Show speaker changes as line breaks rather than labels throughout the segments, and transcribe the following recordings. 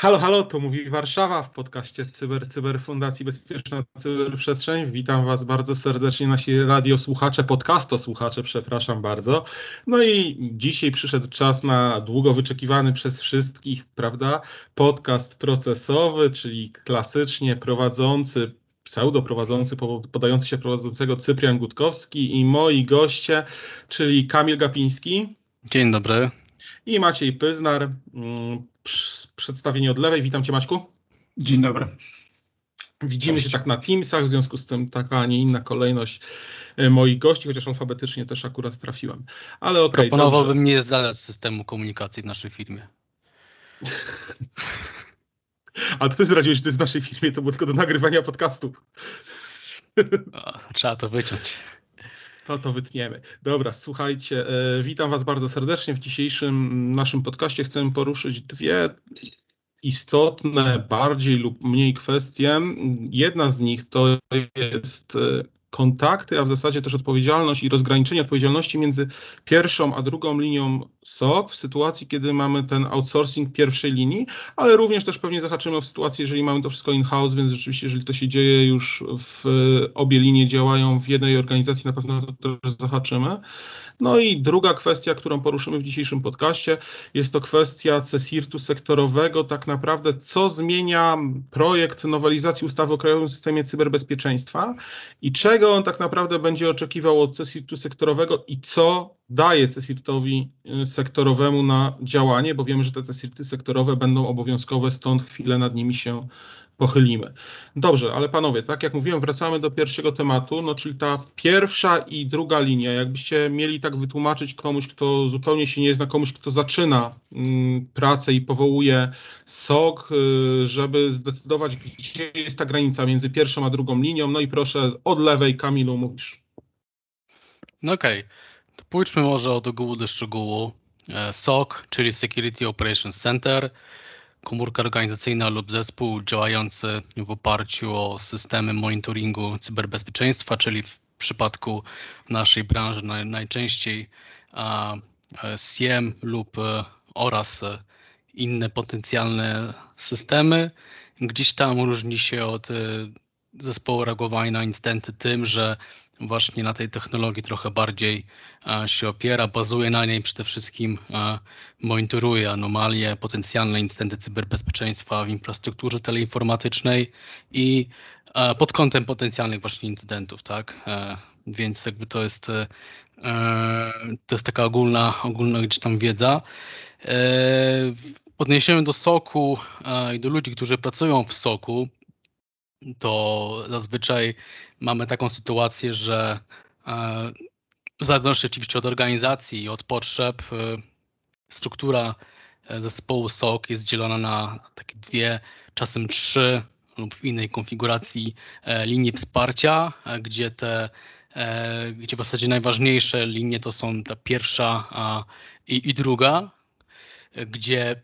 Halo, halo, to mówi Warszawa w podcaście Cyber, Cyber Fundacji Bezpieczna Cyberprzestrzeń. Witam Was bardzo serdecznie, nasi radiosłuchacze, podcastosłuchacze, przepraszam bardzo. No i dzisiaj przyszedł czas na długo wyczekiwany przez wszystkich, prawda, podcast procesowy, czyli klasycznie prowadzący pseudo prowadzący, podający się prowadzącego Cyprian Gutkowski i moi goście, czyli Kamil Gapiński.
Dzień dobry.
I Maciej Pyznar, mm, przedstawienie od lewej. Witam Cię Maćku.
Dzień dobry.
Widzimy Cześć. się tak na Teamsach, w związku z tym taka, a nie inna kolejność e, moich gości, chociaż alfabetycznie też akurat trafiłem. Ale okej. Okay,
Proponowałbym dobrze. nie zdalać systemu komunikacji w naszej firmie.
Ale ty zdradziłeś, że to jest w naszej firmie, to było tylko do nagrywania podcastów.
Trzeba to wyciąć.
To to wytniemy. Dobra, słuchajcie, e, witam Was bardzo serdecznie. W dzisiejszym naszym podcaście chcemy poruszyć dwie istotne, bardziej lub mniej kwestie. Jedna z nich to jest e, kontakty, a w zasadzie też odpowiedzialność i rozgraniczenie odpowiedzialności między pierwszą a drugą linią SOC w sytuacji, kiedy mamy ten outsourcing pierwszej linii, ale również też pewnie zahaczymy w sytuacji, jeżeli mamy to wszystko in-house, więc rzeczywiście, jeżeli to się dzieje już w obie linie działają w jednej organizacji, na pewno to też zahaczymy. No i druga kwestia, którą poruszymy w dzisiejszym podcaście, jest to kwestia CSIRT-u sektorowego, tak naprawdę co zmienia projekt nowelizacji ustawy o Krajowym Systemie Cyberbezpieczeństwa i czego on tak naprawdę będzie oczekiwał od CSIRT-u sektorowego i co daje CSIRT-owi y, sektorowemu na działanie, bo wiemy, że te CSIRT-y sektorowe będą obowiązkowe, stąd chwilę nad nimi się pochylimy. Dobrze, ale panowie, tak jak mówiłem, wracamy do pierwszego tematu, no czyli ta pierwsza i druga linia. Jakbyście mieli tak wytłumaczyć komuś, kto zupełnie się nie zna, komuś, kto zaczyna mm, pracę i powołuje SOG, y, żeby zdecydować, gdzie jest ta granica między pierwszą a drugą linią. No i proszę, od lewej Kamilu mówisz.
No okej, okay. pójdźmy może od ogółu do szczegółu. E, SOC, czyli Security Operations Center, komórka organizacyjna lub zespół działający w oparciu o systemy monitoringu cyberbezpieczeństwa, czyli w przypadku naszej branży najczęściej SIEM lub e, oraz e, inne potencjalne systemy. Gdzieś tam różni się od e, zespołu reagowania na incydenty tym, że właśnie na tej technologii trochę bardziej e, się opiera, bazuje na niej przede wszystkim, e, monitoruje anomalie, potencjalne incydenty cyberbezpieczeństwa w infrastrukturze teleinformatycznej i e, pod kątem potencjalnych właśnie incydentów, tak? Więc jakby to jest, to jest taka ogólna, ogólna gdzieś tam wiedza. Odniesiemy do soku i do ludzi, którzy pracują w soku, to zazwyczaj mamy taką sytuację, że e, w zależności oczywiście od organizacji i od potrzeb, e, struktura e, zespołu SOC jest dzielona na takie dwie, czasem trzy lub w innej konfiguracji linie wsparcia, gdzie te gdzie w zasadzie najważniejsze linie to są ta pierwsza i, i druga, gdzie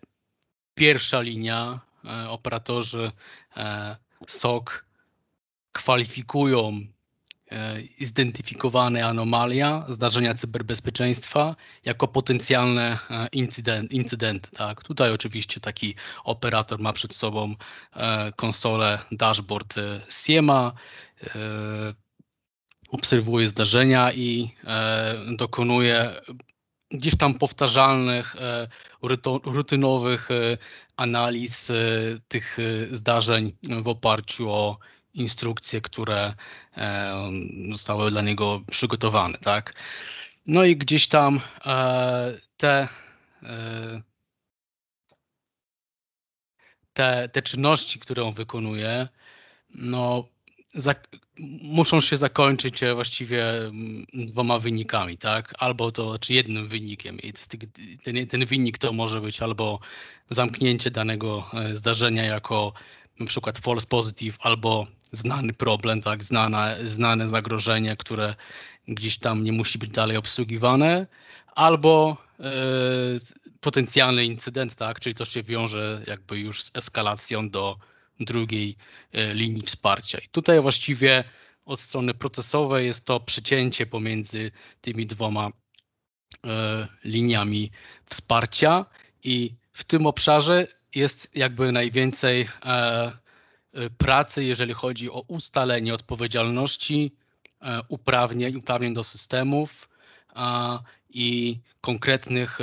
pierwsza linia operatorzy SOC kwalifikują e, zidentyfikowane anomalia, zdarzenia cyberbezpieczeństwa jako potencjalne e, incydent, incydenty. Tak? Tutaj oczywiście taki operator ma przed sobą e, konsolę, dashboard SIEMA, obserwuje zdarzenia i dokonuje gdzieś tam powtarzalnych, rutynowych analiz tych zdarzeń w oparciu o instrukcje, które e, zostały dla niego przygotowane, tak? No i gdzieś tam e, te, e, te, te czynności, które on wykonuje, no, muszą się zakończyć właściwie mm, dwoma wynikami, tak? Albo to, czy jednym wynikiem. I ten, ten wynik to może być albo zamknięcie danego zdarzenia jako na przykład false positive albo znany problem, tak, znane, znane zagrożenie, które gdzieś tam nie musi być dalej obsługiwane, albo e, potencjalny incydent, tak, czyli to się wiąże jakby już z eskalacją do drugiej linii wsparcia. I tutaj właściwie od strony procesowej jest to przecięcie pomiędzy tymi dwoma liniami wsparcia i w tym obszarze jest jakby najwięcej pracy, jeżeli chodzi o ustalenie odpowiedzialności, uprawnień, uprawnień do systemów i konkretnych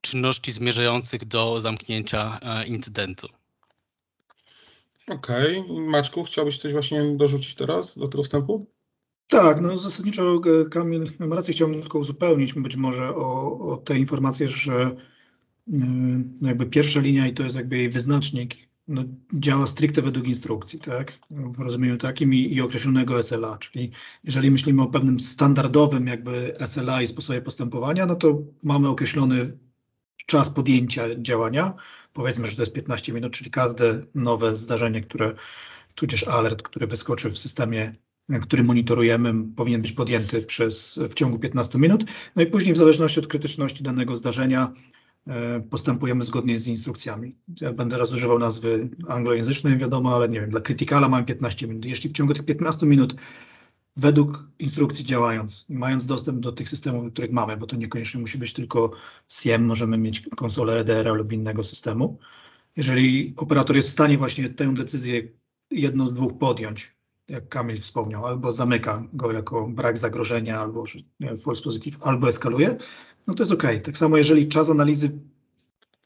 czynności zmierzających do zamknięcia e, incydentu.
Okej. Okay. Maczku, chciałbyś coś właśnie dorzucić teraz do tego wstępu?
Tak, no zasadniczo e, Kamil, mam rację, chciałbym tylko uzupełnić być może o, o te informacje, że no jakby pierwsza linia i to jest jakby jej wyznacznik, no, działa stricte według instrukcji, tak? W rozumieniu takim i, i, określonego SLA, czyli jeżeli myślimy o pewnym standardowym jakby SLA i sposobie postępowania, no to mamy określony czas podjęcia działania. Powiedzmy, że to jest 15 minut, czyli każde nowe zdarzenie, które, tudzież alert, który wyskoczy w systemie, który monitorujemy, powinien być podjęty przez, w ciągu 15 minut. No i później w zależności od krytyczności danego zdarzenia e, postępujemy zgodnie z instrukcjami. Ja będę raz używał nazwy anglojęzycznej, wiadomo, ale nie wiem, dla Criticala mamy 15 minut. Jeśli w ciągu tych 15 minut według instrukcji działając, mając dostęp do tych systemów, których mamy, bo to niekoniecznie musi być tylko SIEM, możemy mieć konsolę EDR lub innego systemu. Jeżeli operator jest w stanie właśnie tę decyzję jedną z dwóch podjąć, jak Kamil wspomniał, albo zamyka go jako brak zagrożenia, albo false positive, albo eskaluje, no to jest OK. Tak samo jeżeli czas analizy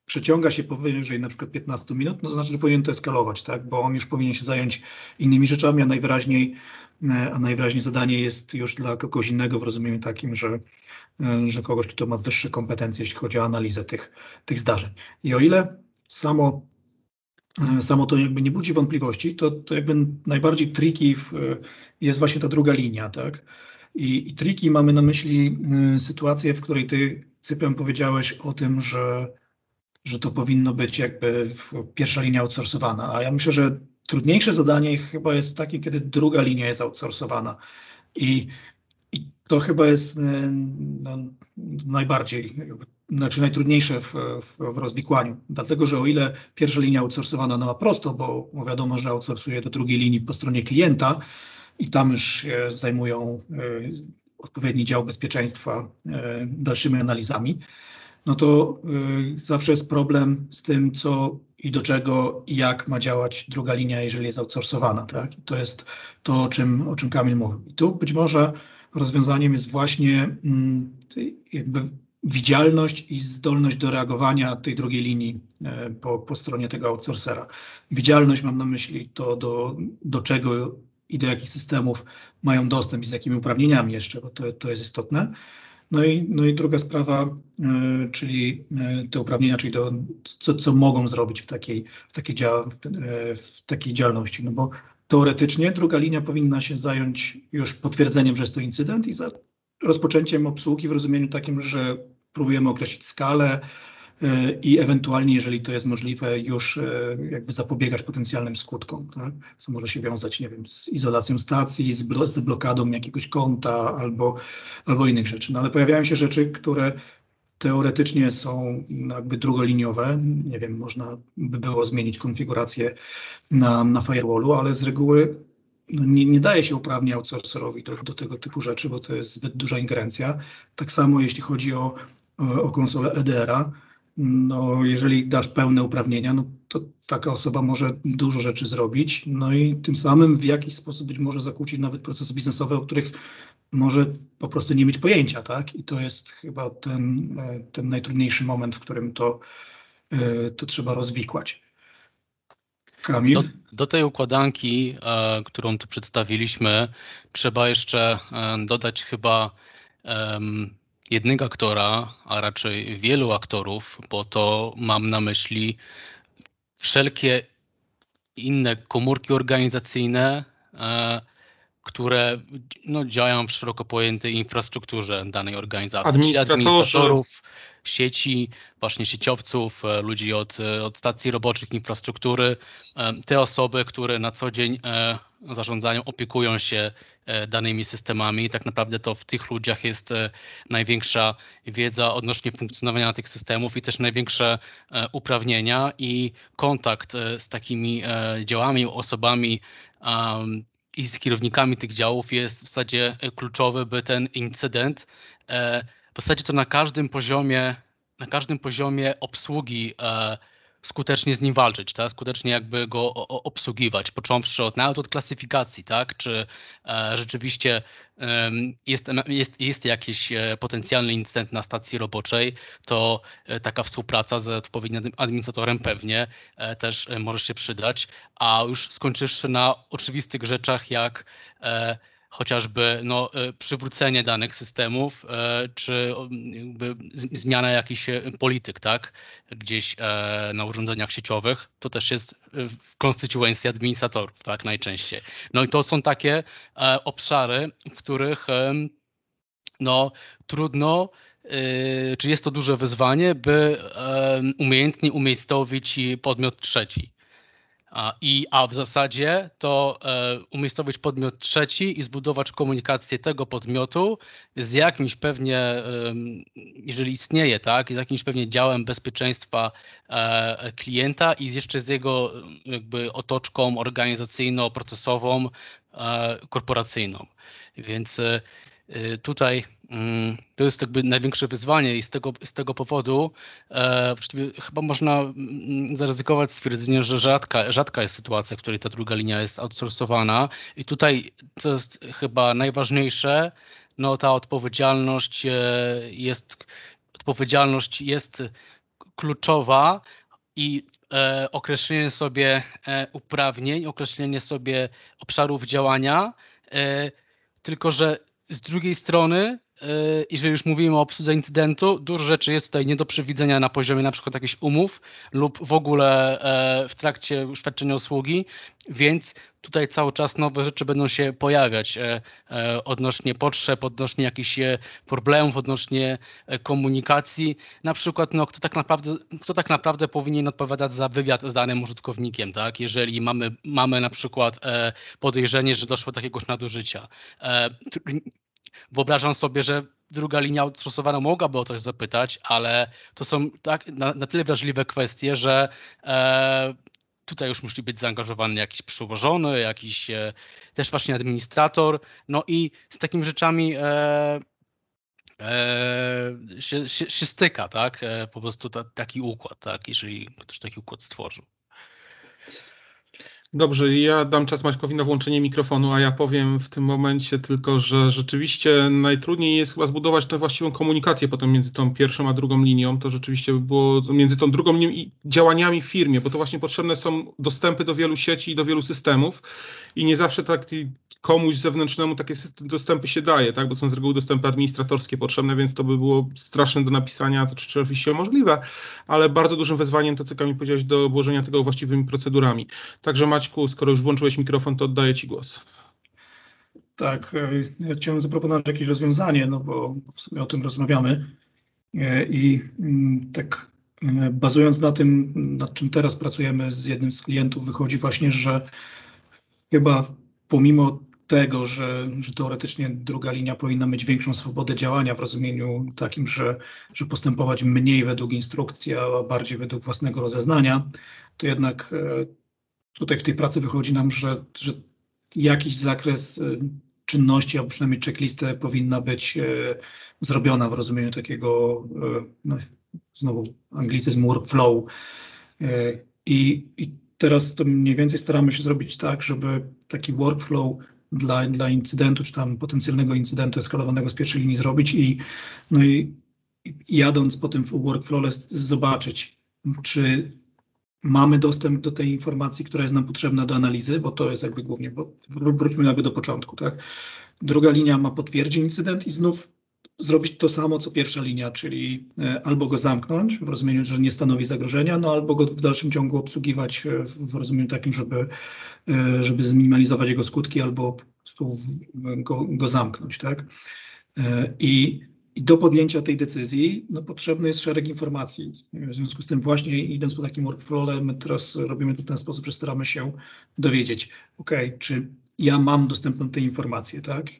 przeciąga się powyżej na przykład 15 minut, no to znaczy, że powinien to eskalować, tak? bo on już powinien się zająć innymi rzeczami, a najwyraźniej E, a najwyraźniej zadanie jest już dla kogoś innego w rozumieniu takim, że, e, że kogoś, kto ma wyższe kompetencje, jeśli chodzi o analizę tych, tych zdarzeń. I o ile samo, e, samo to jakby nie budzi wątpliwości, to, to jakby najbardziej tricky w, jest właśnie ta druga linia, tak? I, i tricky mamy na myśli sytuację, w której ty, Cypian, powiedziałeś o tym, że, że to powinno być jakby pierwsza linia outsourcowana, a ja myślę, że Trudniejsze zadanie chyba jest takie, kiedy druga linia jest outsourcowana. I, i to chyba jest e, no, najbardziej, znaczy najtrudniejsze w, w, w, rozwikłaniu. Dlatego, że o ile pierwsza linia outsourcowana no ma prosto, bo, wiadomo, że outsourcuje do drugiej linii po stronie klienta i tam już zajmują e, odpowiedni dział bezpieczeństwa e, dalszymi analizami, no to zawsze jest problem z tym, co i do czego i jak ma działać druga linia, jeżeli jest outsourcowana. Tak? To jest to, o czym, o czym Kamil mówił. I tu być może rozwiązaniem jest właśnie mm, jakby widzialność i zdolność do reagowania tej drugiej linii e, po, po stronie tego outsourcera. Widzialność mam na myśli to, do, do czego i do jakich systemów mają dostęp i z jakimi uprawnieniami jeszcze, bo to, to jest istotne. No i, no i druga sprawa, e, czyli e, te uprawnienia, czyli to, co, co mogą zrobić w takiej, w, takiej dzia, e, w takiej działalności. No bo teoretycznie druga linia powinna się zająć już potwierdzeniem, że jest to incydent i za rozpoczęciem obsługi w rozumieniu takim, że próbujemy określić skalę, i ewentualnie, jeżeli to jest możliwe, już e, jakby zapobiegać potencjalnym skutkom, tak? co może się wiązać, nie wiem, z izolacją stacji, z, blo z blokadą jakiegoś konta albo, albo innych rzeczy. No ale pojawiają się rzeczy, które teoretycznie są jakby drugoliniowe. Nie wiem, można by było zmienić konfigurację na, na firewallu, ale z reguły no nie, nie, daje się uprawnień outsourcerowi do, do, tego typu rzeczy, bo to jest zbyt duża ingerencja. Tak samo jeśli chodzi o, o konsolę EDR-a, no, jeżeli dasz pełne uprawnienia, no to taka osoba może dużo rzeczy zrobić, no i tym samym w jakiś sposób być może zakłócić nawet procesy biznesowe, o których może po prostu nie mieć pojęcia, tak? I to jest chyba ten, e, ten najtrudniejszy moment, w którym to, e, to trzeba rozwikłać.
Kamil? Do, do tej układanki, e, którą tu przedstawiliśmy, trzeba jeszcze e, dodać chyba jednego aktora, a raczej wielu aktorów, bo to mam na myśli wszelkie inne komórki organizacyjne, e, które no, działają w szeroko pojętej infrastrukturze danej organizacji, czyli administratorów sieci, właśnie sieciowców, e, ludzi od, od stacji roboczych, infrastruktury, e, te osoby, które na co dzień zarządzają, opiekują się e, danymi systemami. Tak naprawdę to w tych ludziach jest e, największa wiedza odnośnie funkcjonowania tych systemów i też największe uprawnienia i kontakt z takimi działami, osobami i z kierownikami tych działów jest w zasadzie kluczowy, by ten incydent w zasadzie to na każdym poziomie, na każdym poziomie obsługi skutecznie z nim walczyć, tak? skutecznie jakby go obsługiwać, począwszy od nawet od klasyfikacji, tak? czy e, rzeczywiście e, jest, jest, jest jakiś e, potencjalny incydent na stacji roboczej, to e, taka współpraca z odpowiednim administratorem pewnie e, też e, może się przydać, a już skończywszy na oczywistych rzeczach jak chociażby no, e, przywrócenie danych systemów, e, czy zmiana jakichś e, polityk, tak, gdzieś na urządzeniach sieciowych, to też jest w konstytuencji administratorów, tak, najczęściej. No i to są takie obszary, w których no, trudno, czy jest to duże wyzwanie, by umiejętnie umiejscowić podmiot trzeci. A, I, a w zasadzie to e, umiejscowić podmiot trzeci i zbudować komunikację tego podmiotu z jakimś pewnie, e, jeżeli istnieje, tak, z jakimś pewnie działem bezpieczeństwa e, klienta i z jeszcze z jego jakby otoczką organizacyjno-procesową, e, korporacyjną. Więc e, tutaj mm, to jest jakby największe wyzwanie i z tego, z tego powodu e, chyba można mm, zaryzykować stwierdzenie, że rzadka, rzadka jest sytuacja, w której ta druga linia jest outsourcowana. I tutaj to jest chyba najważniejsze, no ta odpowiedzialność e, jest, odpowiedzialność jest kluczowa i e, określenie sobie e, uprawnień, określenie sobie obszarów działania, e, tylko że z drugiej strony, e, jeżeli już mówimy o obsłudze incydentu, dużo rzeczy jest tutaj nie do przewidzenia na poziomie na przykład jakichś umów lub w ogóle e, w trakcie świadczenia usługi, więc tutaj cały czas nowe rzeczy będą się pojawiać e, odnośnie potrzeb, odnośnie jakichś problemów, odnośnie komunikacji. Na przykład, no, kto, tak naprawdę, kto tak naprawdę powinien odpowiadać za wywiad z danym użytkownikiem, tak? Jeżeli mamy, mamy na przykład podejrzenie, że doszło do jakiegoś nadużycia Wyobrażam sobie, że druga linia outsourcowana mogłaby o coś zapytać, ale to są tak, na, na tyle wrażliwe kwestie, że e, tutaj już musi być zaangażowany jakiś przełożony, jakiś e, też właśnie administrator. No i z takimi rzeczami e, e się, się, się, styka, tak? E, po prostu ta, taki układ, tak? Jeżeli ktoś taki układ stworzył.
Dobrze, ja dam czas Maćkowi na włączenie mikrofonu, a ja powiem w tym momencie tylko, że rzeczywiście najtrudniej jest chyba zbudować tę właściwą komunikację potem między tą pierwszą a drugą linią. To rzeczywiście by było między tą drugą linią i działaniami w firmie, bo to właśnie potrzebne są dostępy do wielu sieci i do wielu systemów i nie zawsze tak komuś zewnętrznemu takie dostępy się daje, tak? bo są z reguły dostępy administratorskie potrzebne, więc to by było straszne do napisania, to czy oczywiście możliwe, ale bardzo dużym wyzwaniem to, co Kamil powiedziałeś, do obłożenia tego właściwymi procedurami. Także Maćku, skoro już włączyłeś mikrofon, to oddaję Ci głos.
Tak, e, ja chciałem zaproponować jakieś rozwiązanie, no bo w sumie o tym rozmawiamy e, i mm, tak e, bazując na tym, nad czym teraz pracujemy z jednym z klientów, wychodzi właśnie, że chyba pomimo tego, że, że teoretycznie druga linia powinna mieć większą swobodę działania w rozumieniu takim, że, że postępować mniej według instrukcji, a bardziej według własnego rozeznania, to jednak tutaj w tej pracy wychodzi nam, że, że jakiś zakres e, czynności, albo przynajmniej checklistę powinna być e, zrobiona w rozumieniu takiego, no, znowu anglicyzm workflow. I, I teraz to mniej więcej staramy się zrobić tak, żeby taki workflow dla, dla incydentu, czy tam potencjalnego incydentu eskalowanego z pierwszej linii zrobić i, no i, jadąc potem w workflow zobaczyć, czy mamy dostęp do tej informacji, która jest nam potrzebna do analizy, bo to jest jakby głównie, bo wróćmy jakby do początku, tak? Druga linia ma potwierdzić incydent i znów zrobić to samo, co pierwsza linia, czyli e, albo go zamknąć w rozumieniu, że nie stanowi zagrożenia, no albo go w dalszym ciągu obsługiwać e, w rozumieniu takim, żeby, e, żeby zminimalizować jego skutki, albo po prostu go, go zamknąć, tak? I, I do podjęcia tej decyzji no, potrzebny jest szereg informacji. W związku z tym właśnie idąc po takim workflow, my teraz robimy to w ten sposób, że staramy się dowiedzieć, ok, czy ja mam dostępną te informacje, tak?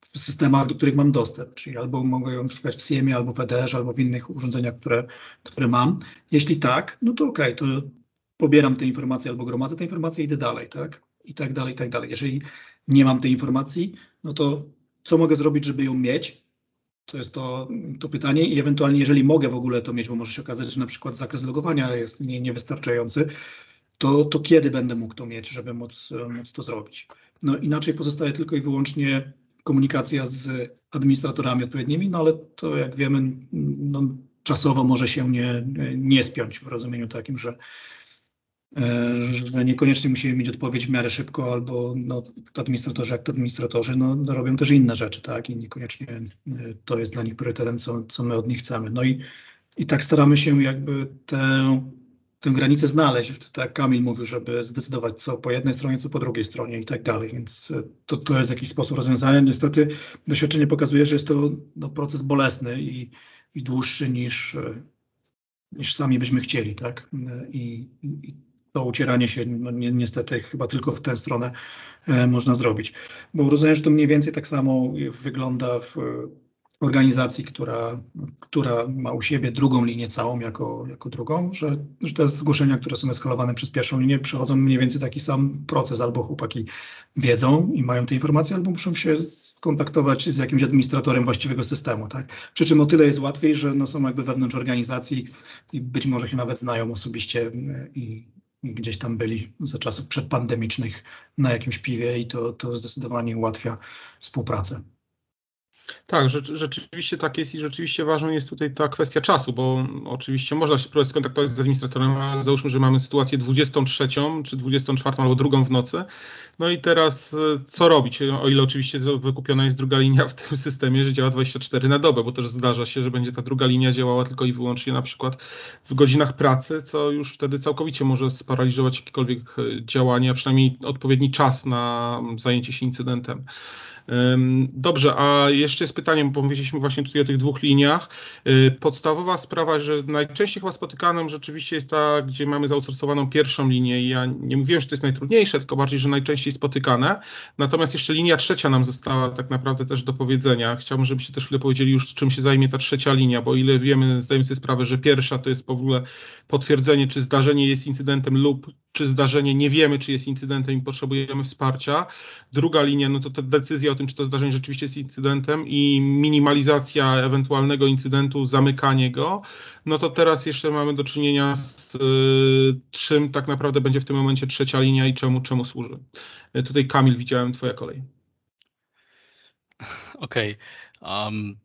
W systemach, do których mam dostęp, czyli albo mogę ją szukać w SIEM-ie, albo w EDR, albo w innych urządzeniach, które, które mam. Jeśli tak, no to okay, to pobieram te informacje albo gromadzę te informacje i idę dalej, tak? I tak dalej, i tak dalej. Jeżeli nie mam tej informacji, no to co mogę zrobić, żeby ją mieć? To jest to, to pytanie i ewentualnie, jeżeli mogę w ogóle to mieć, bo może się okazać, że na przykład zakres logowania jest nie, niewystarczający, to, to kiedy będę mógł to mieć, żeby móc, móc to zrobić. No inaczej pozostaje tylko i wyłącznie komunikacja z administratorami odpowiednimi, no ale to jak wiemy, no, czasowo może się nie, nie spiąć w rozumieniu takim, że, że niekoniecznie musimy mieć odpowiedź w miarę szybko, albo no, administratorzy jak to administratorzy no, robią też inne rzeczy, tak, i niekoniecznie to jest dla nich priorytetem, co, co my od nich chcemy. No i, i tak staramy się jakby tę tę granicę znaleźć, tak Kamil mówił, żeby zdecydować co po jednej stronie, co po drugiej stronie i tak dalej, więc e, to, to jest jakiś sposób rozwiązania. Niestety doświadczenie pokazuje, że jest to no, proces bolesny i, i dłuższy niż, e, niż sami byśmy chcieli, tak? E, I, i to ucieranie się no, ni niestety chyba tylko w tę stronę e, można zrobić. Bo rozumiem, że to mniej więcej tak samo wygląda w organizacji, która, która ma u siebie drugą linię całą jako, jako drugą, że, że te zgłoszenia, które są eskalowane przez pierwszą linię, przechodzą mniej więcej taki sam proces, albo chłopaki wiedzą i mają te informacje, albo muszą się skontaktować z jakimś administratorem właściwego systemu. Tak? Przy czym o tyle jest łatwiej, że no, są jakby wewnątrz organizacji i być może się nawet znają osobiście i, i gdzieś tam byli za czasów przedpandemicznych na jakimś piwie i to, to zdecydowanie ułatwia współpracę.
Tak, rzeczywiście tak jest i rzeczywiście ważna jest tutaj ta kwestia czasu, bo oczywiście można się próbować skontaktować z administratorem, ale załóżmy, że mamy sytuację 23 czy 24 albo drugą w nocy. No i teraz e, co robić? O ile oczywiście wykupiona jest druga linia w tym systemie, że działa 24 na dobę, bo też zdarza się, że będzie ta druga linia działała tylko i wyłącznie na przykład w godzinach pracy, co już wtedy całkowicie może sparaliżować jakiekolwiek e, działanie, a przynajmniej odpowiedni czas na zajęcie się incydentem. Dobrze, a jeszcze jest pytanie, bo powiedzieliśmy właśnie tutaj o tych dwóch liniach. Y, podstawowa sprawa, że najczęściej chyba spotykaną rzeczywiście jest ta, gdzie mamy zaoutsourcowaną pierwszą linię i ja nie mówiłem, że to jest najtrudniejsze, tylko bardziej, że najczęściej spotykane. Natomiast jeszcze linia trzecia nam została tak naprawdę też do powiedzenia. Chciałbym, żebyście też chwilę powiedzieli już, czym się zajmie ta trzecia linia, bo ile wiemy, zdajemy sobie sprawę, że pierwsza to jest w ogóle potwierdzenie, czy zdarzenie jest incydentem lub czy zdarzenie nie wiemy, czy jest incydentem i potrzebujemy wsparcia. Druga linia, no to ta decyzja o tym, czy to zdarzenie rzeczywiście jest incydentem i minimalizacja ewentualnego incydentu, zamykanie go. No to teraz jeszcze mamy do czynienia z y, czym tak naprawdę będzie w tym momencie trzecia linia i czemu, czemu służy. Y, tutaj Kamil, widziałem twoja kolej.
Okej, okay. um,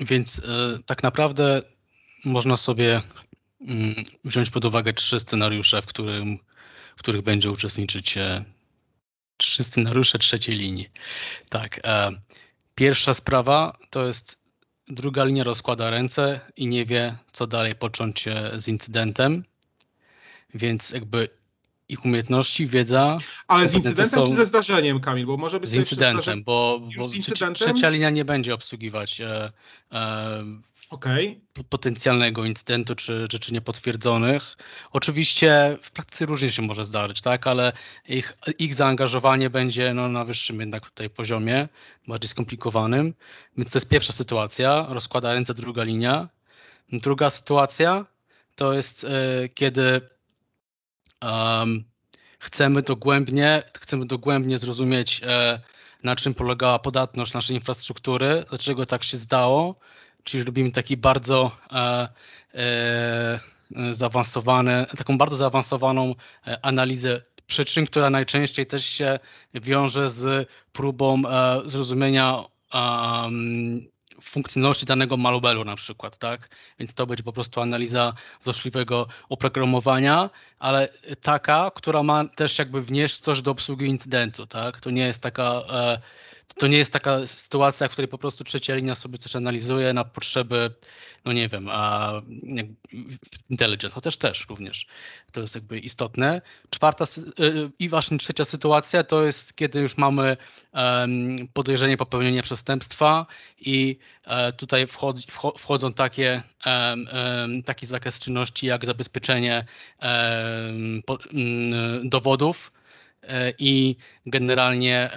więc y, tak naprawdę można sobie mm, wziąć pod uwagę trzy scenariusze, w którym w których będzie uczestniczyć e, trzy scenariusze trzeciej linii. Tak. E, pierwsza sprawa to jest druga linia rozkłada ręce i nie wie, co dalej począć z incydentem. Więc jakby ich umiejętności, wiedza.
Ale z incydentem czy ze zdarzeniem, Kamil? Bo może być
z incydentem, bo, bo trzecia linia nie będzie obsługiwać e, e, okay. potencjalnego incydentu czy rzeczy niepotwierdzonych. Oczywiście w praktyce różnie się może zdarzyć, tak, ale ich, ich zaangażowanie będzie no, na wyższym jednak tutaj poziomie, bardziej skomplikowanym. Więc to jest pierwsza sytuacja, rozkłada ręce druga linia. Druga sytuacja to jest, e, kiedy um, chcemy dogłębnie, chcemy dogłębnie zrozumieć, e, na czym polegała podatność naszej infrastruktury, dlaczego tak się zdało, czyli robimy taki bardzo e, e, zaawansowany, taką bardzo zaawansowaną e, analizę przyczyn, która najczęściej też się wiąże z próbą e, zrozumienia funkcjonalności danego malubelu na przykład, tak? Więc to będzie po prostu analiza złośliwego oprogramowania, ale taka, która ma też jakby wnieść coś do obsługi incydentu, tak? To nie jest taka e, to nie jest taka sytuacja, w której po prostu trzecia linia sobie coś analizuje na potrzeby, no nie wiem, a intelligence, chociaż też również to jest jakby istotne. Czwarta y, i właśnie trzecia sytuacja to jest, kiedy już mamy podejrzenie popełnienia przestępstwa i e, tutaj wchodzi, wchodzą takie, taki zakres czynności jak zabezpieczenie dowodów, i generalnie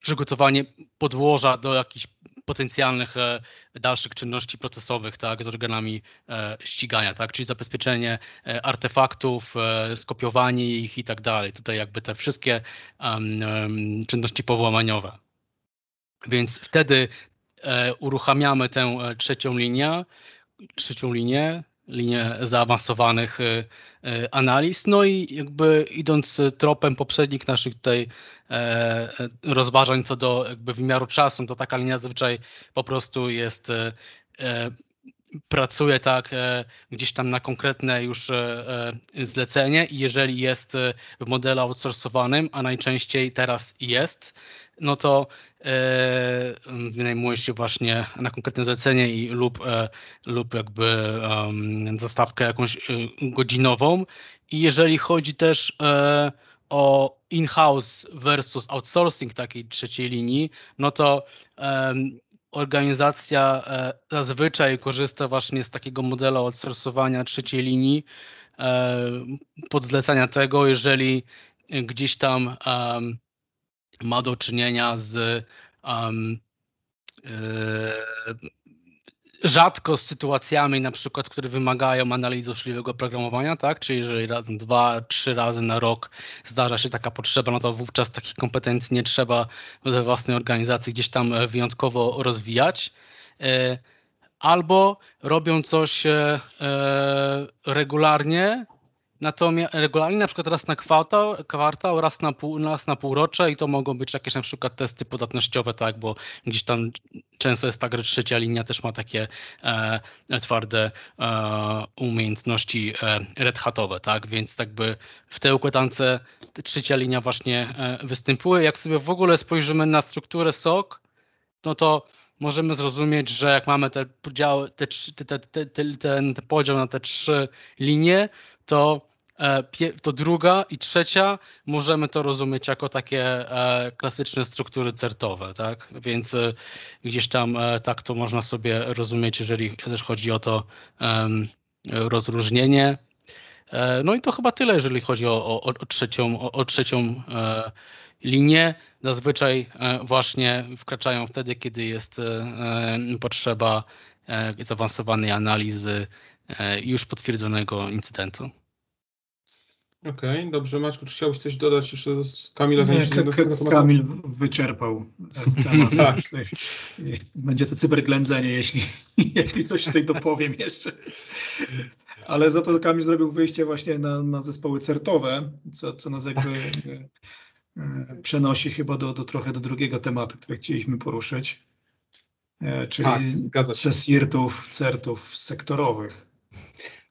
przygotowanie podłoża do jakichś potencjalnych dalszych czynności procesowych tak, z organami ścigania, tak, czyli zabezpieczenie artefaktów, skopiowanie ich i tak dalej. Tutaj jakby te wszystkie um, czynności powłamaniowe. Więc wtedy uruchamiamy tę trzecią linię, trzecią linię, linię zaawansowanych y, y, analiz. No i jakby idąc tropem poprzednich naszych tutaj e, e, rozważań co do jakby wymiaru czasu, to taka linia zazwyczaj po prostu jest e, pracuje tak gdzieś tam na konkretne już zlecenie i jeżeli jest w modelu outsourcowanym, a najczęściej teraz jest, no to e, wynajmuje się właśnie na konkretne zlecenie i lub, e, lub jakby um, zastawkę jakąś e, godzinową. I jeżeli chodzi też e, o in-house versus outsourcing takiej trzeciej linii, no to organizacja e, zazwyczaj korzysta właśnie z takiego modelu outsourcowania trzeciej linii, e, pod zlecenia tego, jeżeli gdzieś tam ma do czynienia z um, rzadko z sytuacjami, na przykład, które wymagają analizy uczciwego programowania, tak? Czyli jeżeli razem dwa, trzy razy na rok zdarza się taka potrzeba, no to wówczas takich kompetencji nie trzeba we własnej organizacji gdzieś tam e, wyjątkowo rozwijać. E, albo robią coś regularnie, Natomiast regularnie na przykład raz na kwartał, kwartał raz, na pół, raz na półrocze i to mogą być jakieś na przykład testy podatnościowe, tak, bo gdzieś tam często jest tak, że trzecia linia też ma takie e, twarde e, umiejętności e, red hatowe, tak, więc w tej układance trzecia linia właśnie e, występuje. Jak sobie w ogóle spojrzymy na strukturę SOC, no to możemy zrozumieć, że jak mamy te podziały, te, te, te, ten, ten podział na te trzy linie, to E, to druga i trzecia możemy to rozumieć jako takie e, klasyczne struktury certowe, tak? Więc e, gdzieś tam tak to można sobie rozumieć, jeżeli też chodzi o to rozróżnienie. No i to chyba tyle, jeżeli chodzi o, o, o trzecią, o, o trzecią linię. Zazwyczaj właśnie wkraczają wtedy, kiedy jest potrzeba zaawansowanej analizy już potwierdzonego incydentu.
Okej, okay, dobrze. Maćku, czy chciałbyś coś dodać jeszcze z Kamila?
Nie, Kamil wyczerpał temat. tak. Będzie to cyberględzenie, jeśli, jeśli coś tutaj dopowiem jeszcze. Ale za to Kamil zrobił wyjście właśnie na, na zespoły certowe, co, co nas jakby e, przenosi chyba do, do trochę do drugiego tematu, który chcieliśmy poruszyć, e, czyli tak, CERTów, certów sektorowych.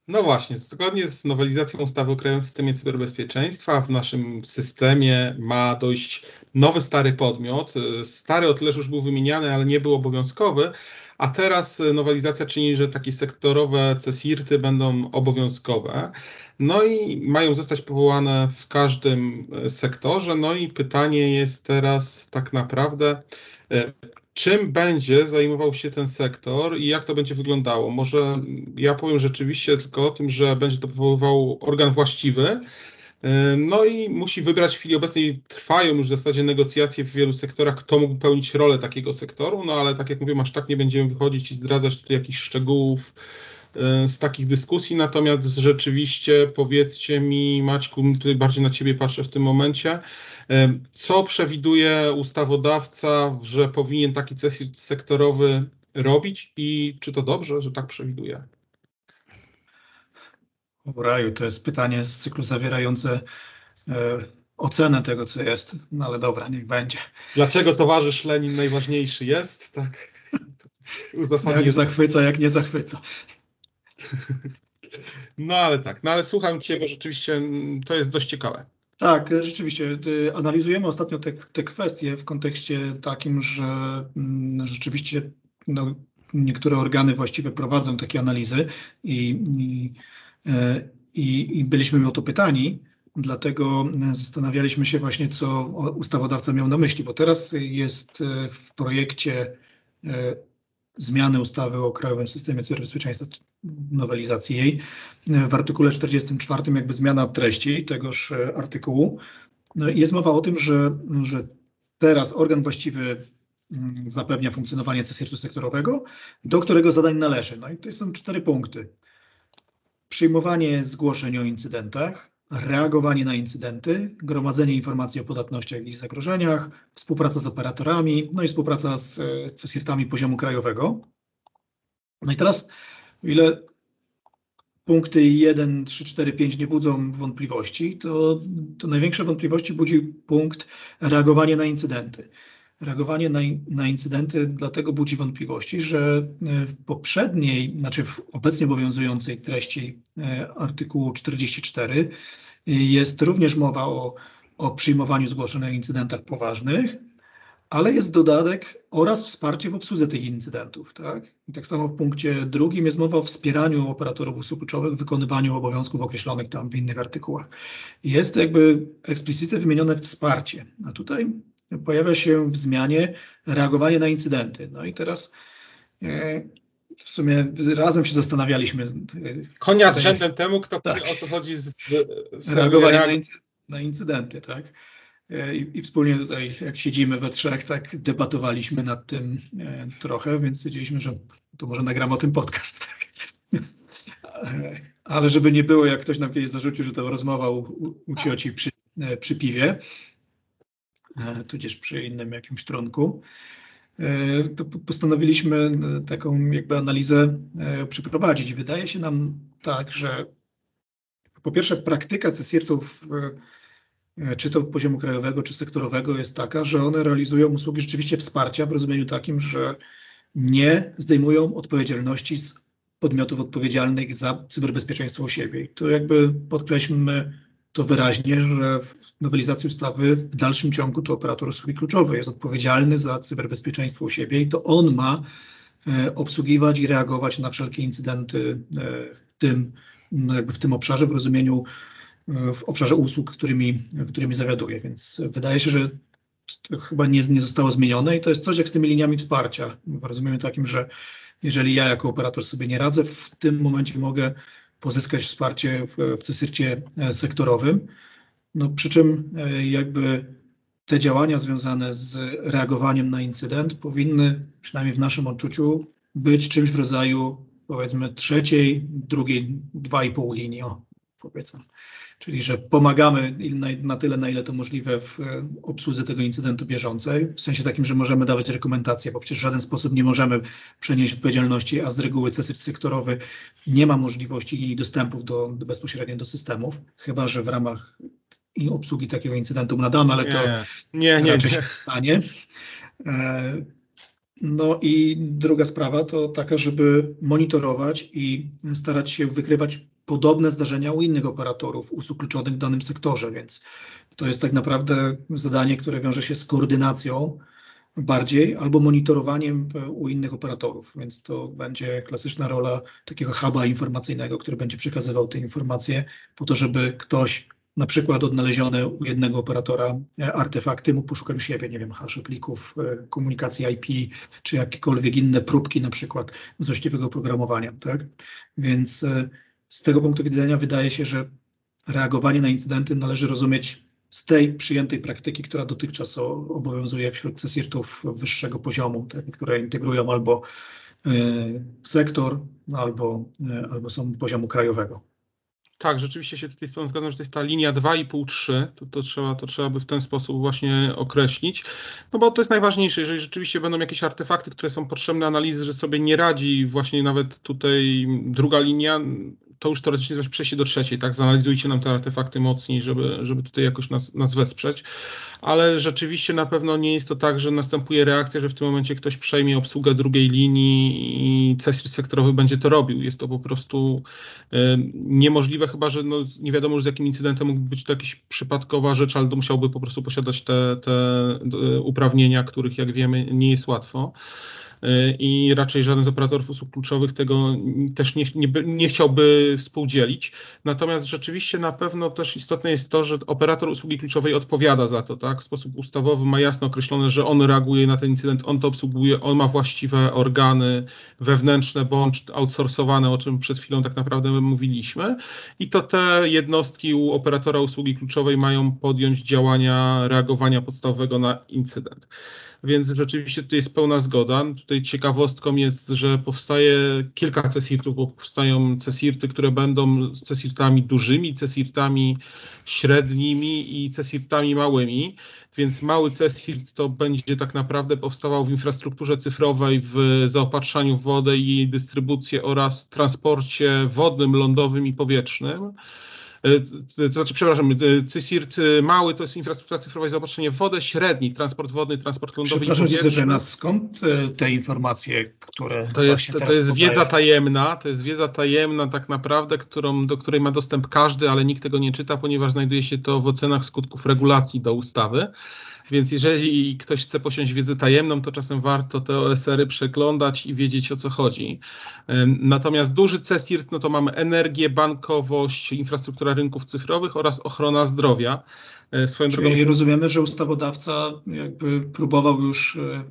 No właśnie, zgodnie z nowelizacją ustawy o Krajowym Systemie Cyberbezpieczeństwa w naszym systemie ma dojść nowy, stary podmiot. Stary o tyle, że już był wymieniany, ale nie był obowiązkowy, a teraz nowelizacja czyni, że takie sektorowe CSIRT-y będą obowiązkowe. No i mają zostać powołane w każdym sektorze. No i pytanie jest teraz tak naprawdę, czym będzie zajmował się ten sektor i jak to będzie wyglądało. Może ja powiem rzeczywiście tylko o tym, że będzie to powoływał organ właściwy. No i musi wybrać w chwili obecnej, trwają już w zasadzie negocjacje w wielu sektorach, kto mógł pełnić rolę takiego sektoru, no ale tak jak mówię, aż tak nie będziemy wychodzić i zdradzać tutaj jakichś szczegółów e, z takich dyskusji, natomiast rzeczywiście powiedzcie mi, Maćku, tutaj bardziej na Ciebie patrzę w tym momencie, co przewiduje ustawodawca, że powinien taki CESIT sektorowy robić i czy to dobrze, że tak przewiduje?
O raju, to jest pytanie z cyklu zawierające e, ocenę tego, co jest. No ale dobra, niech będzie.
Dlaczego towarzysz Lenin najważniejszy jest? Tak.
Jak zachwyca, jak nie zachwyca.
No ale tak, no ale słucham Cię, bo rzeczywiście to jest dość ciekawe.
Tak, rzeczywiście. Y, analizujemy ostatnio te, te kwestie w kontekście takim, że mm, rzeczywiście no, niektóre organy właściwie prowadzą takie analizy i, i, i, i byliśmy o to pytani. Dlatego zastanawialiśmy się właśnie, co ustawodawca miał na myśli, bo teraz jest e, w projekcie e, zmiany ustawy o Krajowym Systemie Cyberbezpieczeństwa, nowelizacji jej. W artykule 44 jakby zmiana treści tegoż artykułu. No jest mowa o tym, że, że teraz organ właściwy mm, zapewnia funkcjonowanie CSIRT-u sektorowego, do którego zadań należy. No i to są cztery punkty. Przyjmowanie zgłoszeń o incydentach, reagowanie na incydenty, gromadzenie informacji o podatnościach i zagrożeniach, współpraca z operatorami, no i współpraca z, CSIRT-ami poziomu krajowego. No i teraz, o ile punkty 1, 3, 4, 5 nie budzą wątpliwości, to, to największe wątpliwości budzi punkt reagowanie na incydenty. Reagowanie na, na incydenty dlatego budzi wątpliwości, że w poprzedniej, znaczy w obecnie obowiązującej treści e, artykułu 44 jest również mowa o, o przyjmowaniu zgłoszeń o incydentach poważnych, ale jest dodatek oraz wsparcie w obsłudze tych incydentów. Tak? I tak samo w punkcie drugim jest mowa o wspieraniu operatorów usług kluczowych w wykonywaniu obowiązków określonych tam w innych artykułach. Jest jakby eksplicitnie wymienione wsparcie, a tutaj pojawia się w zmianie reagowanie na incydenty. No i teraz e, w sumie razem się zastanawialiśmy. E,
Konia z rzędem temu, kto tak, o co chodzi z,
z reagowanie reag... na, incy na incydenty, tak? E, I, I, wspólnie tutaj, jak siedzimy we trzech, tak debatowaliśmy nad tym trochę, więc stwierdziliśmy, że to może nagramy o tym podcast. Tak? Ale żeby nie było, jak ktoś nam kiedyś zarzucił, że to rozmowa u, u cioci przy, przy piwie, tudzież przy innym jakimś trunku, e, to postanowiliśmy taką jakby analizę przeprowadzić. Wydaje się nam tak, że po pierwsze praktyka CSIRT-ów E, czy to poziomu krajowego, czy sektorowego, jest taka, że one realizują usługi rzeczywiście wsparcia w rozumieniu takim, że nie zdejmują odpowiedzialności z podmiotów odpowiedzialnych za cyberbezpieczeństwo u siebie. I tu jakby podkreślmy to wyraźnie, że w nowelizacji ustawy w dalszym ciągu to operator usługi kluczowej jest odpowiedzialny za cyberbezpieczeństwo u siebie i to on ma e, obsługiwać i reagować na wszelkie incydenty e, w tym, w tym obszarze w rozumieniu w obszarze usług, którymi, którymi zawiaduję. Więc wydaje się, że to chyba nie, nie zostało zmienione i to jest coś jak z tymi liniami wsparcia. W rozumieniu takim, że jeżeli ja jako operator sobie nie radzę, w tym momencie mogę pozyskać wsparcie w, w e, sektorowym. No, przy czym e, jakby te działania związane z reagowaniem na incydent powinny, przynajmniej w naszym odczuciu, być czymś w rodzaju powiedzmy trzeciej, drugiej, dwa i pół linii, powiedzmy czyli że pomagamy na, tyle, na ile to możliwe w e, obsłudze tego incydentu bieżącej, w sensie takim, że możemy dawać rekomendacje, bo przecież w żaden sposób nie możemy przenieść odpowiedzialności, a z reguły CESY sektorowy nie ma możliwości i dostępów do, do bezpośrednio do systemów, chyba że w ramach obsługi takiego incydentu nadamy, ale to nie, nie, raczej nie. się nie stanie. E, no i druga sprawa to taka, żeby monitorować i starać się wykrywać podobne zdarzenia u innych operatorów usług kluczowych w danym sektorze, więc to jest tak naprawdę zadanie, które wiąże się z koordynacją bardziej albo monitorowaniem u innych operatorów, więc to będzie klasyczna rola takiego huba informacyjnego, który będzie przekazywał te informacje po to, żeby ktoś na przykład odnalezione u jednego operatora e, artefakty mógł poszukać u siebie, nie wiem, hasze plików, e, komunikacji IP, czy jakiekolwiek inne próbki na przykład z właściwego oprogramowania, tak? Więc e, z tego punktu widzenia wydaje się, że reagowanie na incydenty należy rozumieć z tej przyjętej praktyki, która dotychczas obowiązuje wśród CSIRT-ów wyższego poziomu, te, które integrują albo sektor, albo, albo są poziomu krajowego.
Tak, rzeczywiście się tutaj z tą zgadzam, że to jest ta linia 2,5-3, to, to, trzeba, to trzeba by w ten sposób właśnie określić, no bo to jest najważniejsze, jeżeli rzeczywiście będą jakieś artefakty, które są potrzebne analizy, że sobie nie radzi właśnie nawet tutaj druga linia, to już teoretycznie jest przejście do trzeciej, tak? Zanalizujcie nam te artefakty mocniej, żeby, żeby tutaj jakoś nas, nas wesprzeć. Ale rzeczywiście na pewno nie jest to tak, że następuje reakcja, że w tym momencie ktoś przejmie obsługę drugiej linii i CESIR sektorowy będzie to robił. Jest to po prostu y, niemożliwe, chyba że no, nie wiadomo już z jakim incydentem mógłby być to jakaś przypadkowa rzecz, ale musiałby po prostu posiadać te, te y, uprawnienia, których jak wiemy nie jest łatwo. I raczej żaden z operatorów usług kluczowych tego też nie, nie, nie chciałby współdzielić. Natomiast rzeczywiście na pewno też istotne jest to, że operator usługi kluczowej odpowiada za to, tak? W sposób ustawowy ma jasno określone, że on reaguje na ten incydent, on to obsługuje, on ma właściwe organy wewnętrzne bądź outsourcowane, o czym przed chwilą tak naprawdę mówiliśmy. I to te jednostki u operatora usługi kluczowej mają podjąć działania reagowania podstawowego na incydent. Więc rzeczywiście tutaj jest pełna zgoda. Tutaj ciekawostką jest, że powstaje kilka CESIRTów, bo powstają CESIRTy, które będą CESIRTami dużymi, CESIRTami średnimi i CESIRTami małymi. Więc mały CESIRT to będzie tak naprawdę powstawał w infrastrukturze cyfrowej, w zaopatrzaniu w wodę i jej dystrybucję oraz transporcie wodnym, lądowym i powietrznym. E, to znaczy, przepraszam, e, CISIRT e, mały to jest infrastruktura cyfrowa i zaopatrzenie w wodę, średni transport wodny, transport lądowy
Przepraszam i powietrzny. nas skąd te informacje, które
To jest, to jest wiedza tajemna, to jest wiedza tajemna tak naprawdę, którą, do której ma dostęp każdy, ale nikt tego nie czyta, ponieważ znajduje się to w ocenach skutków regulacji do ustawy. Więc jeżeli ktoś chce posiąść wiedzę tajemną, to czasem warto te OSR-y przeglądać i wiedzieć o co chodzi. Natomiast duży CESIRT, no to mamy energię, bankowość, infrastruktura rynków cyfrowych oraz ochrona zdrowia.
E, swoją Czyli drogą... rozumiemy, że ustawodawca jakby próbował już e,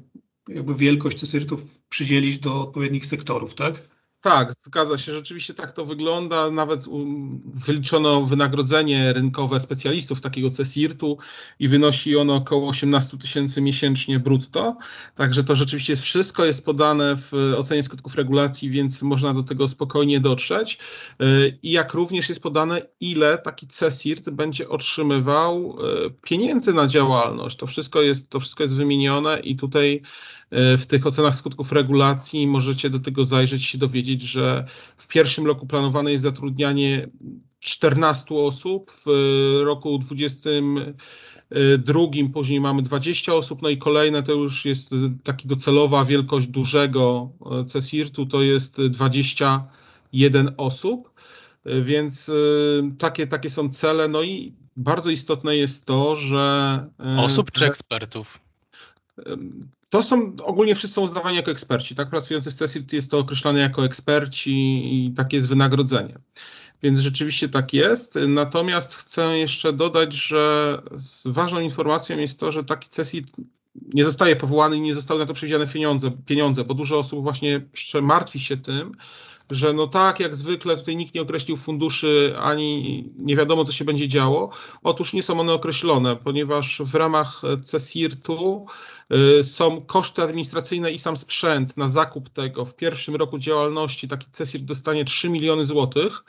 jakby wielkość CESIRT-ów przydzielić do odpowiednich sektorów, tak?
Tak, zgadza się. Rzeczywiście tak to wygląda. Nawet wyliczono wynagrodzenie rynkowe specjalistów takiego CESIRT-u i wynosi ono około 18 tysięcy miesięcznie brutto. Także to rzeczywiście jest wszystko jest podane w ocenie skutków regulacji, więc można do tego spokojnie dotrzeć. Y, I jak również jest podane, ile taki CESIRT będzie otrzymywał y, pieniędzy na działalność. To wszystko jest, to wszystko jest wymienione i tutaj w tych ocenach skutków regulacji możecie do tego zajrzeć się dowiedzieć, że w pierwszym roku planowane jest zatrudnianie 14 osób, w roku 2022 później mamy 20 osób, no i kolejne to już jest taki docelowa wielkość dużego CESIRT-u, to jest 21 osób, więc takie, takie są cele, no i bardzo istotne jest to, że...
Osób czy ekspertów?
To są ogólnie wszyscy uznawani jako eksperci, tak? Pracujący w CESIRT jest to określane jako eksperci i takie jest wynagrodzenie. Więc rzeczywiście tak jest. Natomiast chcę jeszcze dodać, że ważną informacją jest to, że taki CESIRT nie zostaje powołany i nie zostały na to przewidziane pieniądze, pieniądze, bo dużo osób właśnie martwi się tym, że no tak, jak zwykle tutaj nikt nie określił funduszy, ani nie wiadomo, co się będzie działo. Otóż nie są one określone, ponieważ w ramach CESIRT-u y, są koszty administracyjne i sam sprzęt na zakup tego. W pierwszym roku działalności taki CESIRT dostanie 3 miliony złotych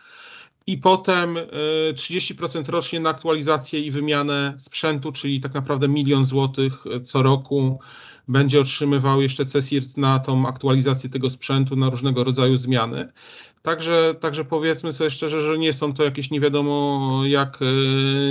i potem 30% y, rocznie na aktualizację i wymianę sprzętu, czyli tak naprawdę milion złotych co roku będzie otrzymywał jeszcze CESIRT na tą aktualizację tego sprzętu, na różnego rodzaju zmiany. Także, także powiedzmy sobie szczerze, że nie są to jakieś nie wiadomo jak e,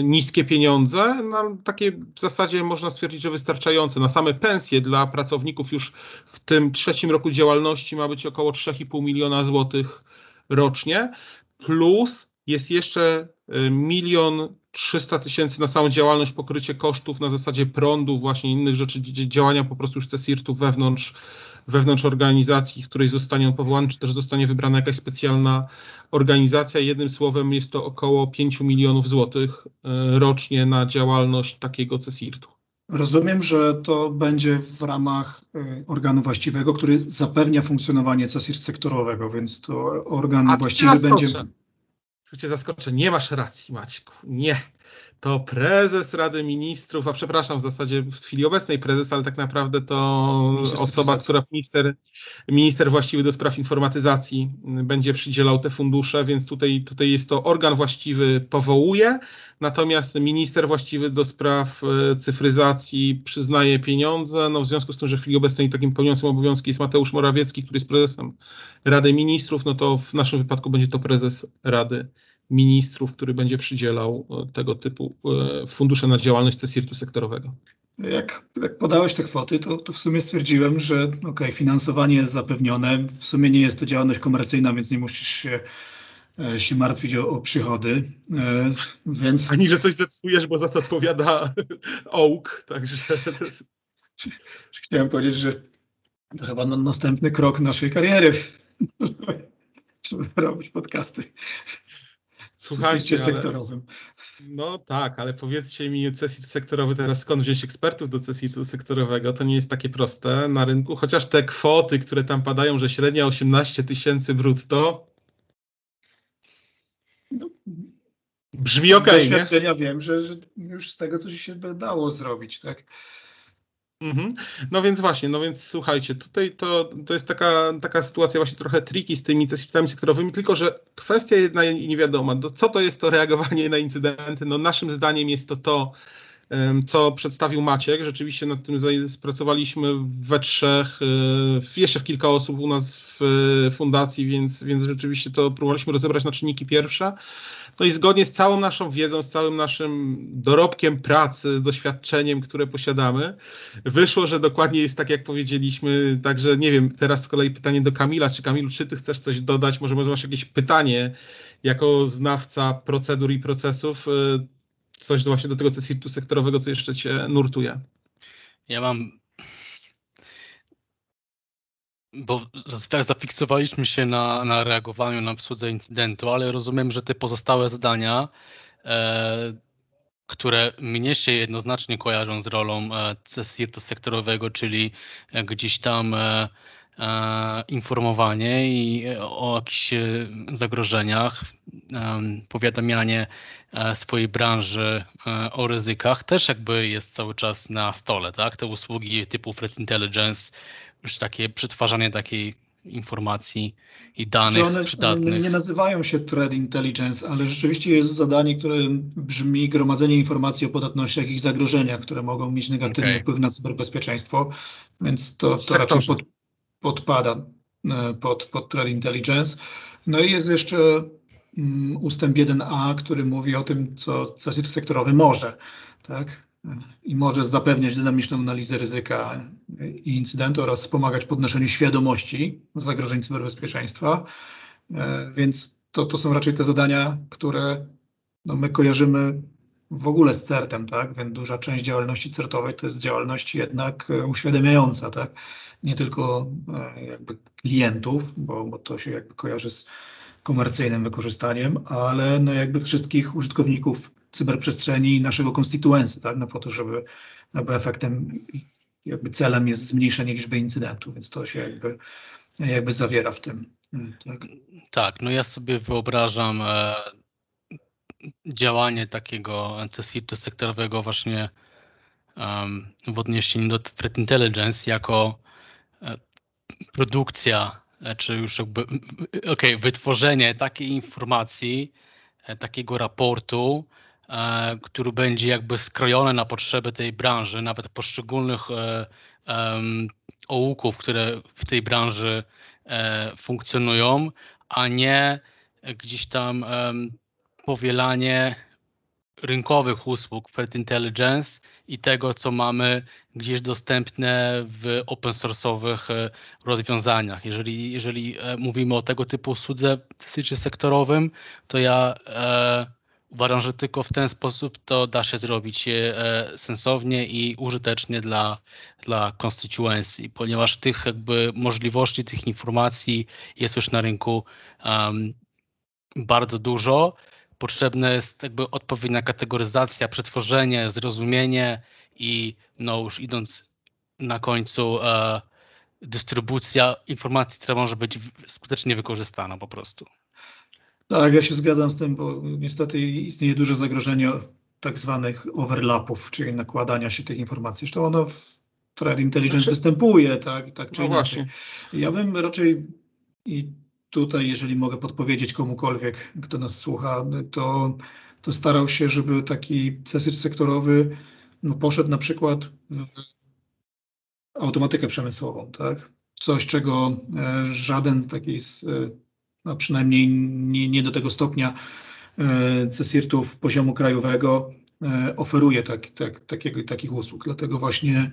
niskie pieniądze. No, takie w zasadzie można stwierdzić, że wystarczające. Na same pensje dla pracowników już w tym trzecim roku działalności ma być około 3,5 miliona złotych rocznie. Plus jest jeszcze e, milion 300 tysięcy na samą działalność, pokrycie kosztów na zasadzie prądu, właśnie innych rzeczy, działania po prostu już CESIRT-u wewnątrz, wewnątrz organizacji, której zostanie on powołany, czy też zostanie wybrana jakaś specjalna organizacja. Jednym słowem jest to około 5 milionów złotych e, rocznie na działalność takiego CESIRT-u.
Rozumiem, że to będzie w ramach e, organu właściwego, który zapewnia funkcjonowanie CESIRT sektorowego, więc to organ właściwy będzie...
Cię zaskoczę, nie masz racji, Maćku. Nie to prezes Rady Ministrów, a przepraszam, w zasadzie w chwili obecnej prezes, ale tak naprawdę to osoba, która minister, minister właściwy do spraw informatyzacji będzie przydzielał te fundusze, więc tutaj, tutaj jest to organ właściwy powołuje, natomiast minister właściwy do spraw e, cyfryzacji przyznaje pieniądze. No w związku z tym, że w chwili obecnej takim pełniącym obowiązki jest Mateusz Morawiecki, który jest prezesem Rady Ministrów, no to w naszym wypadku będzie to prezes Rady ministrów, który będzie przydzielał e, tego typu e, fundusze na działalność CESIRT-u sektorowego.
Jak, jak podałeś te kwoty, to, to w sumie stwierdziłem, że okay, finansowanie jest zapewnione. W sumie nie jest to działalność komercyjna, więc nie musisz się, e, się martwić o, o przychody. Więc...
Ani, że coś zepsujesz, bo za to odpowiada OUK, także...
Chciałem powiedzieć, że to chyba na następny krok naszej kariery, żeby robić podcasty.
Słuchajcie, ale,
sektorowym.
No tak, ale powiedzcie mi, CESIT sektorowy teraz skąd wziąć ekspertów do CESIT sektorowego? To nie jest takie proste na rynku, chociaż te kwoty, które tam padają, że średnia 18 tysięcy brutto, no, brzmi ok. Z
doświadczenia nie? wiem, że, że, już z tego coś się dało zrobić, tak?
Mhm. No więc właśnie, no więc słuchajcie, tutaj to, to jest taka, taka sytuacja właśnie trochę triki z tymi systemami sektorowymi, tylko że kwestia jedna niewiadoma, co to jest to reagowanie na incydenty? No naszym zdaniem jest to to, co przedstawił Maciek. Rzeczywiście nad tym spracowaliśmy we trzech, e, jeszcze w kilka osób u nas w fundacji, więc, więc rzeczywiście to próbowaliśmy rozebrać na czynniki pierwsze. No i zgodnie z całą naszą wiedzą, z całym naszym dorobkiem pracy, doświadczeniem, które posiadamy, wyszło, że dokładnie jest tak, jak powiedzieliśmy. Także nie wiem, teraz z kolei pytanie do Kamila. Czy Kamilu, czy ty chcesz coś dodać? Może masz jakieś pytanie jako znawca procedur i procesów? E, coś właśnie do tego CSIRT-u sektorowego, co jeszcze Cię nurtuje?
Ja mam bo tak zafiksowaliśmy się na, na reagowaniu na obsłudze incydentu, ale rozumiem, że te pozostałe zdania, e, które mnie się jednoznacznie kojarzą z rolą e, CSIRT-u sektorowego, czyli gdzieś tam e, E, informowanie i e, o jakichś e, zagrożeniach, powiadamianie swojej branży o ryzykach też jakby jest cały czas na stole, tak? Te usługi typu threat intelligence, już takie przetwarzanie takiej informacji i danych
one
przydatnych.
nie nazywają się threat intelligence, ale rzeczywiście jest zadanie, które brzmi gromadzenie informacji o podatnościach i zagrożeniach, które mogą mieć negatywny okay. wpływ na cyberbezpieczeństwo, więc to, to raczej pod, podpada e, pod, pod Threat Intelligence. No i jest jeszcze mm, ustęp 1a, który mówi o tym, co CSIRT sektorowy może, tak? I może zapewniać dynamiczną analizę ryzyka i incydentu oraz wspomagać podnoszeniu świadomości zagrożeń cyberbezpieczeństwa. E, więc to, to są raczej te zadania, które no, my kojarzymy w ogóle z CERT-em, tak? Więc duża część działalności certowej to jest działalność jednak e, uświadamiająca, tak? Nie tylko e, jakby klientów, bo, bo to się jakby kojarzy z komercyjnym wykorzystaniem, ale no jakby wszystkich użytkowników cyberprzestrzeni naszego konstytuencji, tak? No po to, żeby jakby efektem, jakby celem jest zmniejszenie liczby incydentów, więc to się jakby, jakby zawiera w tym.
Tak? tak, no ja sobie wyobrażam e, działanie takiego CSIRT-u sektorowego właśnie um, w odniesieniu do threat intelligence jako e, produkcja, e, czy już jakby, ok, wytworzenie takiej informacji, e, takiego raportu, e, który będzie jakby skrojony na potrzeby tej branży, nawet poszczególnych e, ołuków, które w tej branży e, funkcjonują, a nie gdzieś tam powielanie rynkowych usług Threat Intelligence i tego, co mamy gdzieś dostępne w open source'owych e, rozwiązaniach. Jeżeli, jeżeli e, mówimy o tego typu usłudze sektorowym, to ja e, uważam, że tylko w ten sposób to da się zrobić e, sensownie i użytecznie dla, dla constituency, ponieważ tych jakby możliwości, tych informacji jest już na rynku um, bardzo dużo potrzebna jest jakby odpowiednia kategoryzacja, przetworzenie, zrozumienie i no już idąc na końcu e, dystrybucja informacji, która może być skutecznie wykorzystana po prostu.
Tak, ja się zgadzam z tym, bo niestety istnieje duże zagrożenie tak zwanych overlapów, czyli nakładania się tych informacji. Zresztą ono w Threat Intelligence znaczy, występuje, tak, tak czy no inaczej. Właśnie. Ja bym raczej i tutaj, jeżeli mogę podpowiedzieć komukolwiek, kto nas słucha, to, to starał się, żeby taki cesyr sektorowy no, poszedł na przykład w automatykę przemysłową, tak? Coś, czego e, żaden taki, z, e, no przynajmniej nie, nie do tego stopnia e, CESIRT-ów poziomu krajowego oferuje tak, tak, takiego, takich usług. Dlatego właśnie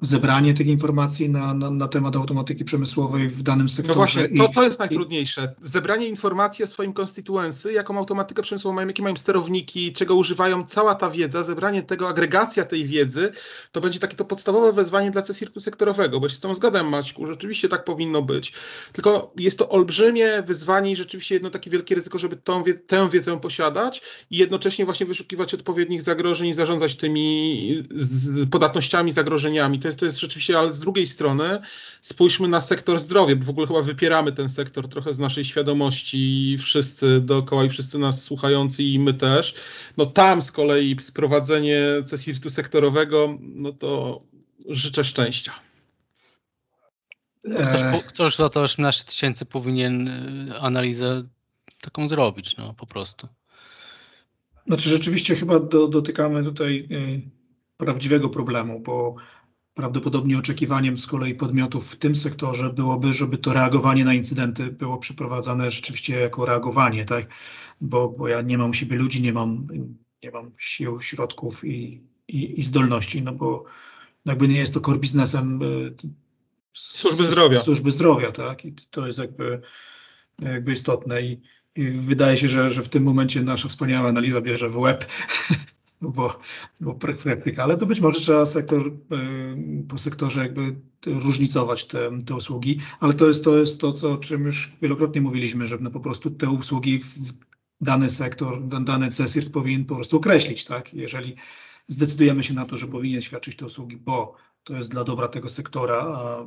zebranie tych informacji na, na, na, temat automatyki przemysłowej w danym sektorze. No
właśnie, to, to jest najtrudniejsze. Zebranie informacji o swoim konstytuency, jaką automatykę przemysłową mają, jakie mają sterowniki, czego używają, cała ta wiedza, zebranie tego, agregacja tej wiedzy, to będzie takie to podstawowe wezwanie dla CSIRT-u sektorowego, bo się z tym zgadzam Maćku, rzeczywiście tak powinno być. Tylko jest to olbrzymie wyzwanie i rzeczywiście jedno takie wielkie ryzyko, żeby tą, tę wiedzę posiadać i jednocześnie właśnie wyszukiwać odpowiednich zagrożeń i zarządzać tymi podatnościami, zagrożeniami. To jest, to jest rzeczywiście, ale z drugiej strony spójrzmy na sektor zdrowia, bo w ogóle chyba wypieramy ten sektor trochę z naszej świadomości wszyscy dookoła i wszyscy nas słuchający i my też. No tam z kolei sprowadzenie CSIRT-u sektorowego, no to życzę szczęścia.
Ktoś, ktoś za to 18 tysięcy powinien y, analizę taką zrobić, no po prostu.
Znaczy rzeczywiście chyba do, dotykamy tutaj y, prawdziwego problemu, bo Prawdopodobnie oczekiwaniem z kolei podmiotów w tym sektorze byłoby, żeby to reagowanie na incydenty było przeprowadzane rzeczywiście jako reagowanie, tak? Bo, bo ja nie mam u siebie ludzi, nie mam, nie mam sił, środków i, i, i zdolności, no bo jakby nie jest to core biznesem y,
służby zdrowia.
Służby zdrowia, tak? I to jest jakby, jakby istotne i, i wydaje się, że, że w tym momencie nasza wspaniała analiza bierze w łeb bo, bo praktyka, ale to być może trzeba sektor po sektorze jakby różnicować te, te usługi, ale to jest, to jest to, co, o czym już wielokrotnie mówiliśmy, że no po prostu te usługi w dany sektor, dany CSIRT powinien po prostu określić, tak? Jeżeli zdecydujemy się na to, że powinien świadczyć te usługi, bo to jest dla dobra tego sektora, a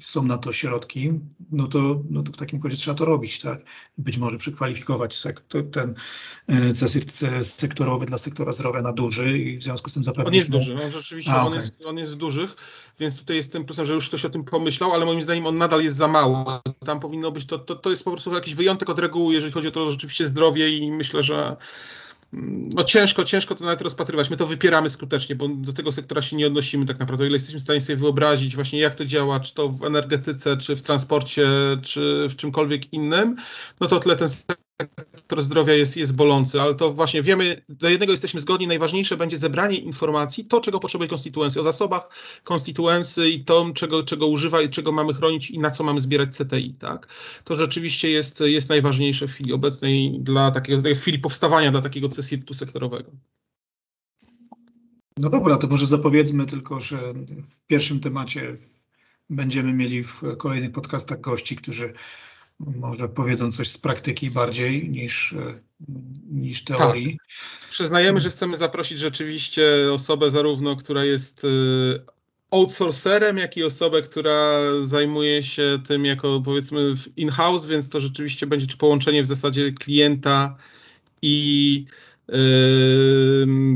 są na to środki, no to, no to w takim razie trzeba to robić, tak? Być może przekwalifikować sektor, ten e, CSIRT sektorowy dla sektora zdrowia na duży i w związku z tym zapewnić...
On jest duży, no rzeczywiście, A, on, okay. jest, on jest w dużych, więc tutaj jest tym plusem, że już ktoś o tym pomyślał, ale moim zdaniem on nadal jest za mało. Tam powinno być, to, to, to jest po prostu jakiś wyjątek od reguły, jeżeli chodzi o to rzeczywiście zdrowie i myślę, że no ciężko, ciężko to nawet rozpatrywać. My to wypieramy skutecznie, bo do tego sektora się nie odnosimy tak naprawdę. O ile jesteśmy w stanie sobie wyobrazić właśnie jak to działa, czy to w energetyce, czy w transporcie, czy w czymkolwiek innym, no to tyle ten sektor zdrowia jest, jest bolący, ale to właśnie wiemy, do jednego jesteśmy zgodni, najważniejsze będzie zebranie informacji, to czego potrzebuje konstytuencja, o zasobach konstytuencji i to, czego, czego używa i czego mamy chronić i na co mamy zbierać CTI, tak? To rzeczywiście jest, jest najważniejsze w chwili obecnej dla takiego, w chwili powstawania dla takiego CSIRT-u sektorowego.
No dobra, to może zapowiedzmy tylko, że w pierwszym temacie będziemy mieli w kolejnych podcastach gości, którzy może powiedzą coś z praktyki bardziej niż, e, niż teorii.
Tak. Przyznajemy, że chcemy zaprosić rzeczywiście osobę zarówno, która jest e, outsourcerem, jak i osobę, która zajmuje się tym jako powiedzmy in-house, więc to rzeczywiście będzie czy połączenie w zasadzie klienta i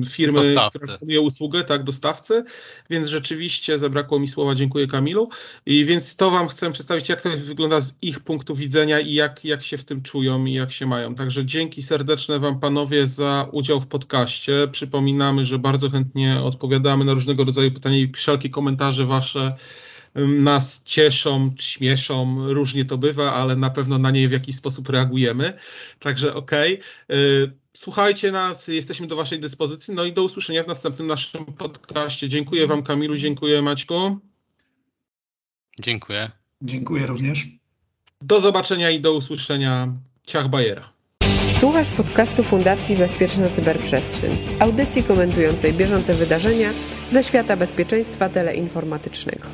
firmy, Dostawcy. która wykonuje usługę, tak, dostawcy, więc rzeczywiście zabrakło mi słowa, dziękuję Kamilu. I więc to Wam chcę przedstawić, jak to wygląda z ich punktu widzenia i jak, jak się w tym czują i jak się mają. Także dzięki serdeczne Wam panowie za udział w podcaście. Przypominamy, że bardzo chętnie odpowiadamy na różnego rodzaju pytania i wszelkie komentarze Wasze nas cieszą, śmieszą, różnie to bywa, ale na pewno na nie w jakiś sposób reagujemy. Także okej. Okay. Słuchajcie nas, jesteśmy do Waszej dyspozycji. No i do usłyszenia w następnym naszym podcaście. Dziękuję Wam, Kamilu, dziękuję, Maćku.
Dziękuję.
Dziękuję również.
Do zobaczenia i do usłyszenia. Ciach Bajera.
Słuchasz podcastu Fundacji Bezpieczna Cyberprzestrzeń, audycji komentującej bieżące wydarzenia ze świata bezpieczeństwa teleinformatycznego.